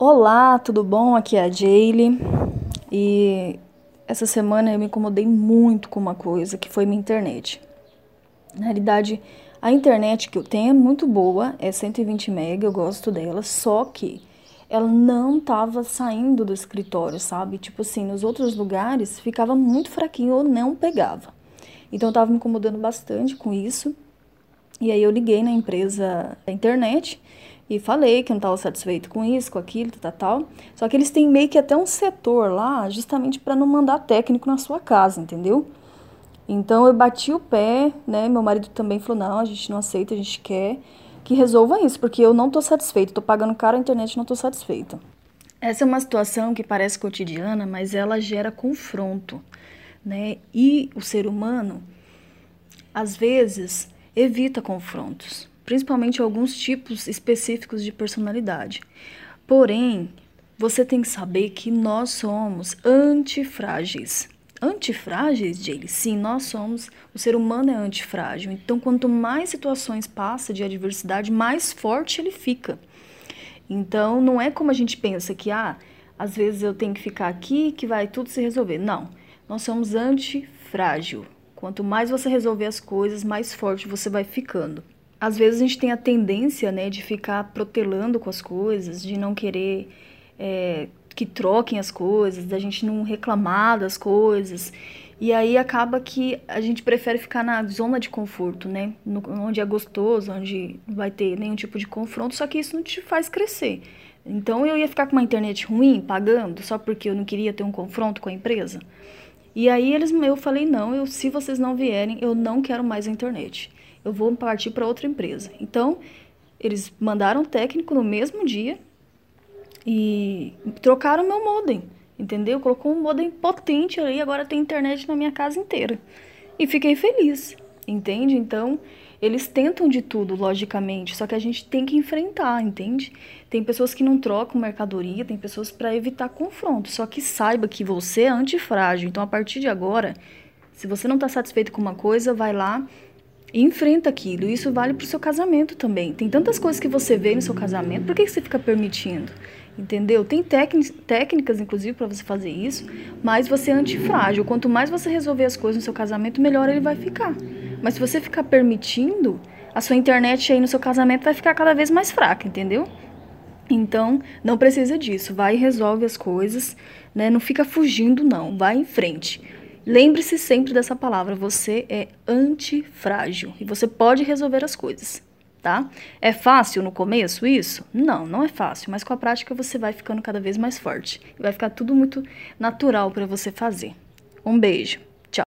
Olá, tudo bom? Aqui é a Jaylee e essa semana eu me incomodei muito com uma coisa que foi minha internet. Na realidade, a internet que eu tenho é muito boa, é 120 MB, eu gosto dela, só que ela não estava saindo do escritório, sabe? Tipo assim, nos outros lugares ficava muito fraquinho ou não pegava. Então eu tava me incomodando bastante com isso. E aí eu liguei na empresa da internet e falei que não estava satisfeito com isso, com aquilo, tal, tal. Só que eles têm meio que até um setor lá, justamente para não mandar técnico na sua casa, entendeu? Então eu bati o pé, né? Meu marido também falou: não, a gente não aceita, a gente quer que resolva isso, porque eu não estou satisfeito, estou pagando caro a internet não estou satisfeita. Essa é uma situação que parece cotidiana, mas ela gera confronto, né? E o ser humano, às vezes, evita confrontos principalmente alguns tipos específicos de personalidade. Porém, você tem que saber que nós somos antifrágeis. Antifrágeis, Jaylee? Sim, nós somos. O ser humano é antifrágil. Então, quanto mais situações passa de adversidade, mais forte ele fica. Então, não é como a gente pensa que, ah, às vezes eu tenho que ficar aqui que vai tudo se resolver. Não. Nós somos antifrágil. Quanto mais você resolver as coisas, mais forte você vai ficando às vezes a gente tem a tendência, né, de ficar protelando com as coisas, de não querer é, que troquem as coisas, da gente não reclamar das coisas. E aí acaba que a gente prefere ficar na zona de conforto, né? No, onde é gostoso, onde não vai ter nenhum tipo de confronto, só que isso não te faz crescer. Então eu ia ficar com uma internet ruim, pagando, só porque eu não queria ter um confronto com a empresa. E aí eles, eu falei, não, eu, se vocês não vierem, eu não quero mais a internet eu vou partir para outra empresa. Então, eles mandaram um técnico no mesmo dia e trocaram meu modem, entendeu? Colocou um modem potente ali, agora tem internet na minha casa inteira. E fiquei feliz, entende? Então, eles tentam de tudo, logicamente, só que a gente tem que enfrentar, entende? Tem pessoas que não trocam mercadoria, tem pessoas para evitar confronto, só que saiba que você é antifrágil. Então, a partir de agora, se você não está satisfeito com uma coisa, vai lá e enfrenta aquilo. Isso vale para o seu casamento também. Tem tantas coisas que você vê no seu casamento, por que você fica permitindo? Entendeu? Tem técnicas, inclusive, para você fazer isso, mas você é antifrágil. Quanto mais você resolver as coisas no seu casamento, melhor ele vai ficar. Mas se você ficar permitindo, a sua internet aí no seu casamento vai ficar cada vez mais fraca, entendeu? Então, não precisa disso. Vai e resolve as coisas, né? Não fica fugindo, não. Vai em frente. Lembre-se sempre dessa palavra, você é antifrágil e você pode resolver as coisas, tá? É fácil no começo isso? Não, não é fácil, mas com a prática você vai ficando cada vez mais forte e vai ficar tudo muito natural para você fazer. Um beijo.